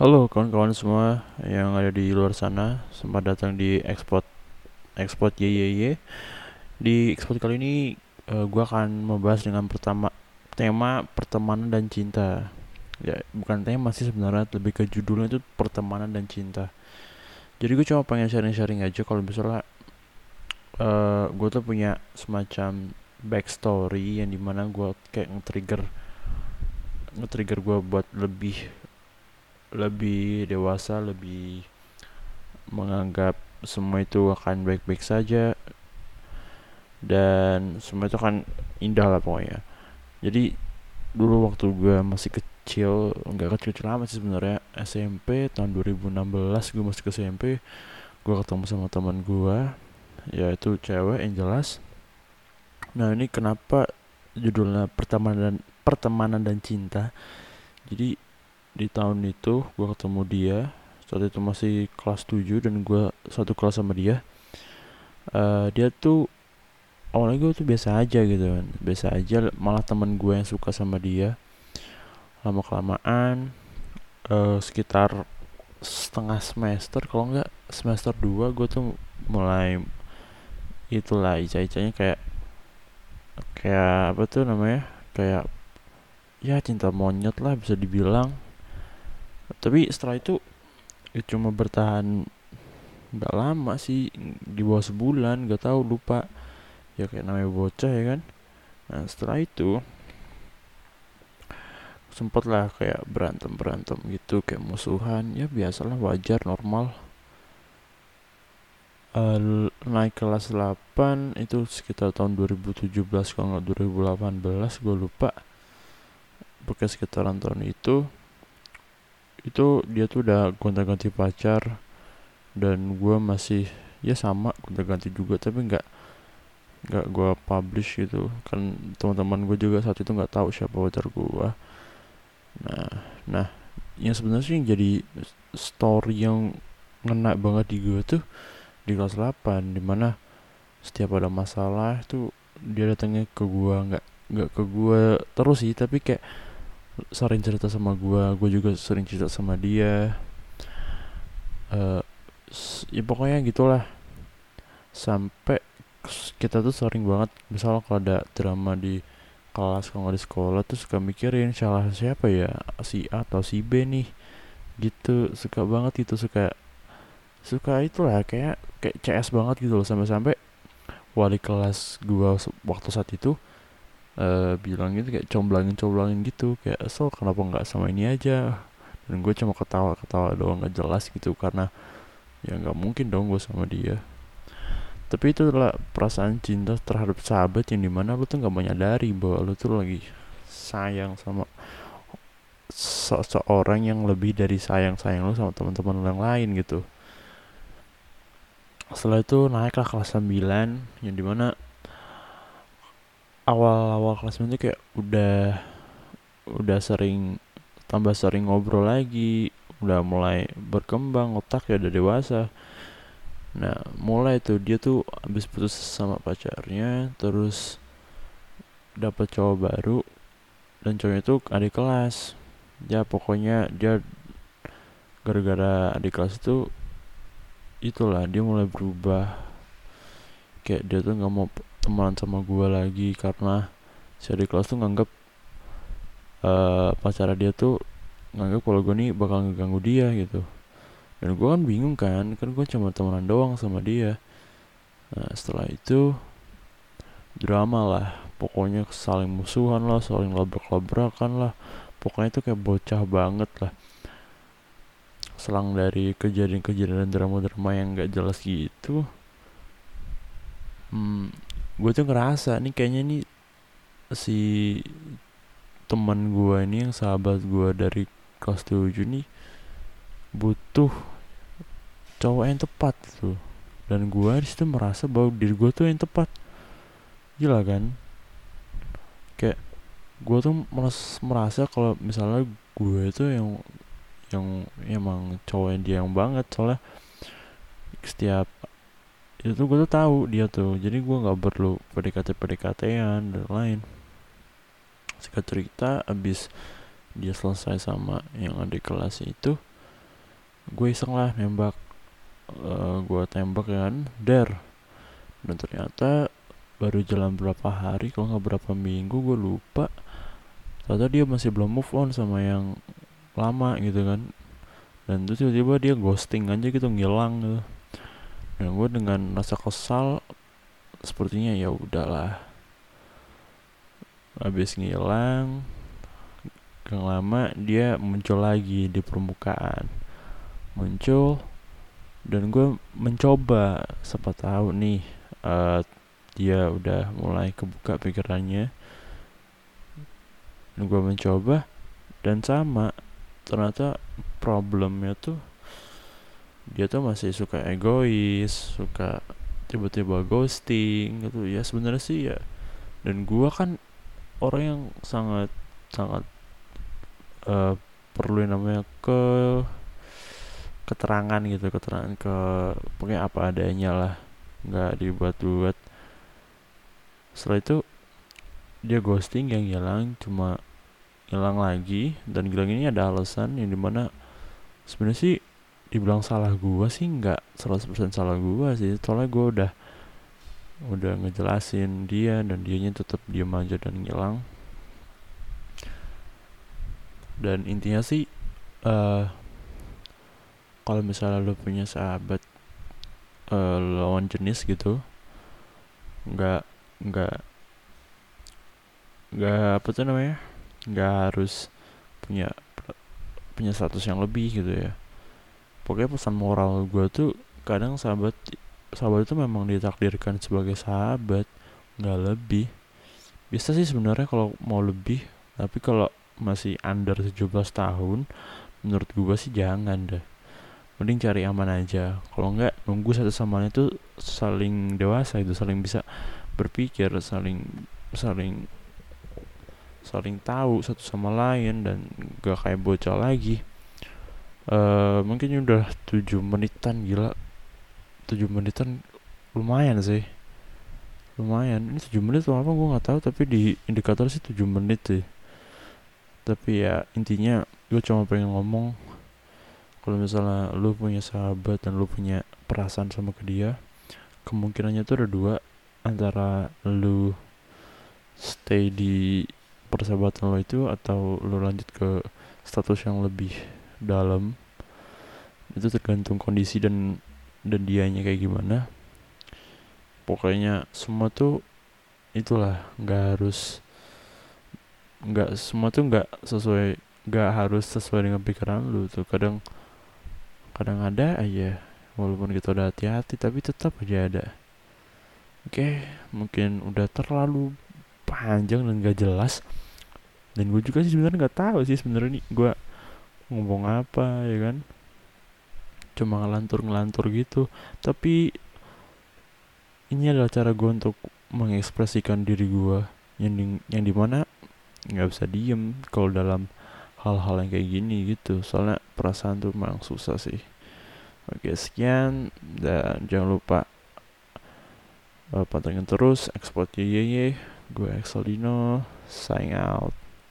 Halo kawan-kawan semua yang ada di luar sana, selamat datang di Export Export YYY. Di Export kali ini uh, gua akan membahas dengan pertama tema pertemanan dan cinta. Ya, bukan tema sih sebenarnya, lebih ke judulnya itu pertemanan dan cinta. Jadi gue cuma pengen sharing-sharing aja kalau misalnya uh, gue tuh punya semacam backstory yang di mana gue kayak nge-trigger nge-trigger gue buat lebih lebih dewasa lebih menganggap semua itu akan baik-baik saja. Dan semua itu akan indah lah pokoknya. Jadi dulu waktu gue masih kecil nggak kecil-kecil sih sebenarnya SMP tahun 2016 gue masih ke SMP gue ketemu sama teman gue yaitu cewek yang jelas. Nah ini kenapa judulnya pertemanan dan pertemanan dan cinta? Jadi di tahun itu gue ketemu dia. Saat itu masih kelas 7 dan gue satu kelas sama dia. Uh, dia tuh awalnya gue tuh biasa aja gitu kan. Biasa aja malah temen gue yang suka sama dia. Lama kelamaan uh, sekitar setengah semester kalau enggak semester 2 gue tuh mulai itulah ica-icanya kayak kayak apa tuh namanya? Kayak ya cinta monyet lah bisa dibilang tapi setelah itu ya cuma bertahan nggak lama sih di bawah sebulan nggak tahu lupa. Ya kayak namanya bocah ya kan? Nah setelah itu sempet lah kayak berantem berantem gitu kayak musuhan. Ya biasalah wajar normal. Uh, naik kelas 8 itu sekitar tahun 2017 kalau nggak 2018 gue lupa. Pakai sekitaran tahun itu itu dia tuh udah gonta-ganti pacar dan gue masih ya sama gonta-ganti juga tapi nggak nggak gue publish gitu. Kan teman-teman gue juga saat itu nggak tahu siapa pacar gue nah nah yang sebenarnya sih jadi story yang ngena banget di gue tuh di kelas 8 di mana setiap ada masalah tuh dia datangnya ke gue nggak nggak ke gue terus sih tapi kayak sering cerita sama gue gue juga sering cerita sama dia. Uh, ya pokoknya gitulah. Sampai kita tuh sering banget misal kalau ada drama di kelas kalau di sekolah tuh suka mikirin salah siapa ya si A atau si B nih. Gitu suka banget itu suka suka itulah kayak kayak CS banget gitu loh sampai-sampai wali kelas gua waktu saat itu uh, bilang gitu kayak comblangin comblangin gitu kayak so kenapa nggak sama ini aja? Dan gue cuma ketawa ketawa doang nggak jelas gitu karena ya nggak mungkin dong gue sama dia. Tapi itu adalah perasaan cinta terhadap sahabat yang di mana lu tuh nggak menyadari bahwa lu tuh lagi sayang sama seseorang yang lebih dari sayang sayang lu sama teman-teman yang lain gitu. Setelah itu naiklah kelas 9 yang di mana awal-awal kelas 9 itu kayak udah udah sering tambah sering ngobrol lagi udah mulai berkembang otak ya udah dewasa. Nah mulai tuh dia tuh habis putus sama pacarnya terus dapat cowok baru dan cowoknya tuh adik kelas. Ya pokoknya dia gara-gara adik kelas itu itulah dia mulai berubah. Kayak dia tuh nggak mau teman sama gue lagi karena si adik kelas tuh nganggap uh, pacara dia tuh nganggap kalau gue nih bakal ngeganggu dia gitu. Dan gue kan bingung kan kan gue cuma temenan doang sama dia. Nah setelah itu drama lah pokoknya saling musuhan lah saling labrak-labrakan lah. Pokoknya itu kayak bocah banget lah. Selang dari kejadian-kejadian drama-drama yang gak jelas gitu hmm, gue tuh ngerasa nih kayaknya nih si teman gue ini yang sahabat gue dari kelas 7 nih butuh cowok yang tepat tuh dan gue di situ merasa bahwa diri gue tuh yang tepat. Gila kan? Kayak gue tuh merasa kalau misalnya gue itu yang yang emang cowok yang dia yang banget. Soalnya setiap itu tuh gue tuh tahu dia tuh. Jadi gue nggak perlu PDKT PDKT-an dan lain singkat cerita abis dia selesai sama yang ada kelas itu gue iseng lah nembak. Uh, gue tembak kan der. Dan ternyata baru jalan berapa hari kalau nggak berapa minggu gue lupa. Ternyata dia masih belum move on sama yang lama gitu kan. Dan terus tiba-tiba dia ghosting aja gitu ngilang gitu dan gue dengan rasa kesal sepertinya ya udahlah. Habis ngilang gak lama dia muncul lagi di permukaan. Muncul dan gue mencoba siapa tahu nih uh, dia udah mulai kebuka pikirannya. Dan gue mencoba dan sama ternyata problemnya tuh dia tuh masih suka egois suka tiba-tiba ghosting gitu. Ya sebenarnya sih ya dan gua kan orang yang sangat sangat uh, perlu yang namanya ke keterangan gitu keterangan ke pokoknya apa adanya lah nggak dibuat-buat. Setelah itu dia ghosting yang hilang cuma hilang lagi dan hilang ini ada alasan yang di mana sebenarnya sih dibilang salah gua sih nggak 100% salah gua sih. Soalnya gua udah udah ngejelasin dia dan dianya tetap diam aja dan ngilang. Dan intinya sih uh, kalau misalnya lu punya sahabat uh, lawan jenis gitu nggak nggak nggak apa tuh namanya nggak harus punya punya status yang lebih gitu ya pokoknya pesan moral gue tuh kadang sahabat sahabat itu memang ditakdirkan sebagai sahabat nggak lebih. Bisa sih sebenarnya kalau mau lebih tapi kalau masih under 17 tahun menurut gue sih jangan deh. Mending cari aman aja. Kalau nggak nunggu satu sama lain itu saling dewasa itu saling bisa berpikir saling saling saling tahu satu sama lain dan gak kayak bocah lagi uh, mungkin udah 7 menitan gila. 7 menitan lumayan sih. Lumayan. Ini 7 menit atau apa gue nggak tahu tapi di indikator sih 7 menit sih. Tapi ya intinya gue cuma pengen ngomong kalau misalnya lu punya sahabat dan lu punya perasaan sama ke dia kemungkinannya tuh ada dua antara lu stay di persahabatan lo itu atau lo lanjut ke status yang lebih dalam. Itu tergantung kondisi dan dan dianya kayak gimana. Pokoknya semua tuh itulah nggak harus nggak semua tuh nggak sesuai nggak harus sesuai dengan pikiran lu tuh. Kadang kadang ada aja walaupun kita udah hati-hati tapi tetap aja ada. Oke mungkin udah terlalu panjang dan gak jelas. Dan gue juga sih sebenarnya nggak tahu sih sebenarnya gue ngomong apa ya kan? Cuma ngelantur ngelantur gitu. Tapi ini adalah cara gue untuk mengekspresikan diri gue yang di, yang di mana nggak bisa diem kalau dalam hal-hal yang kayak gini gitu. Soalnya perasaan tuh memang susah sih. Oke sekian dan jangan lupa uh, pantengin terus ekspor YY gue Excelino sign out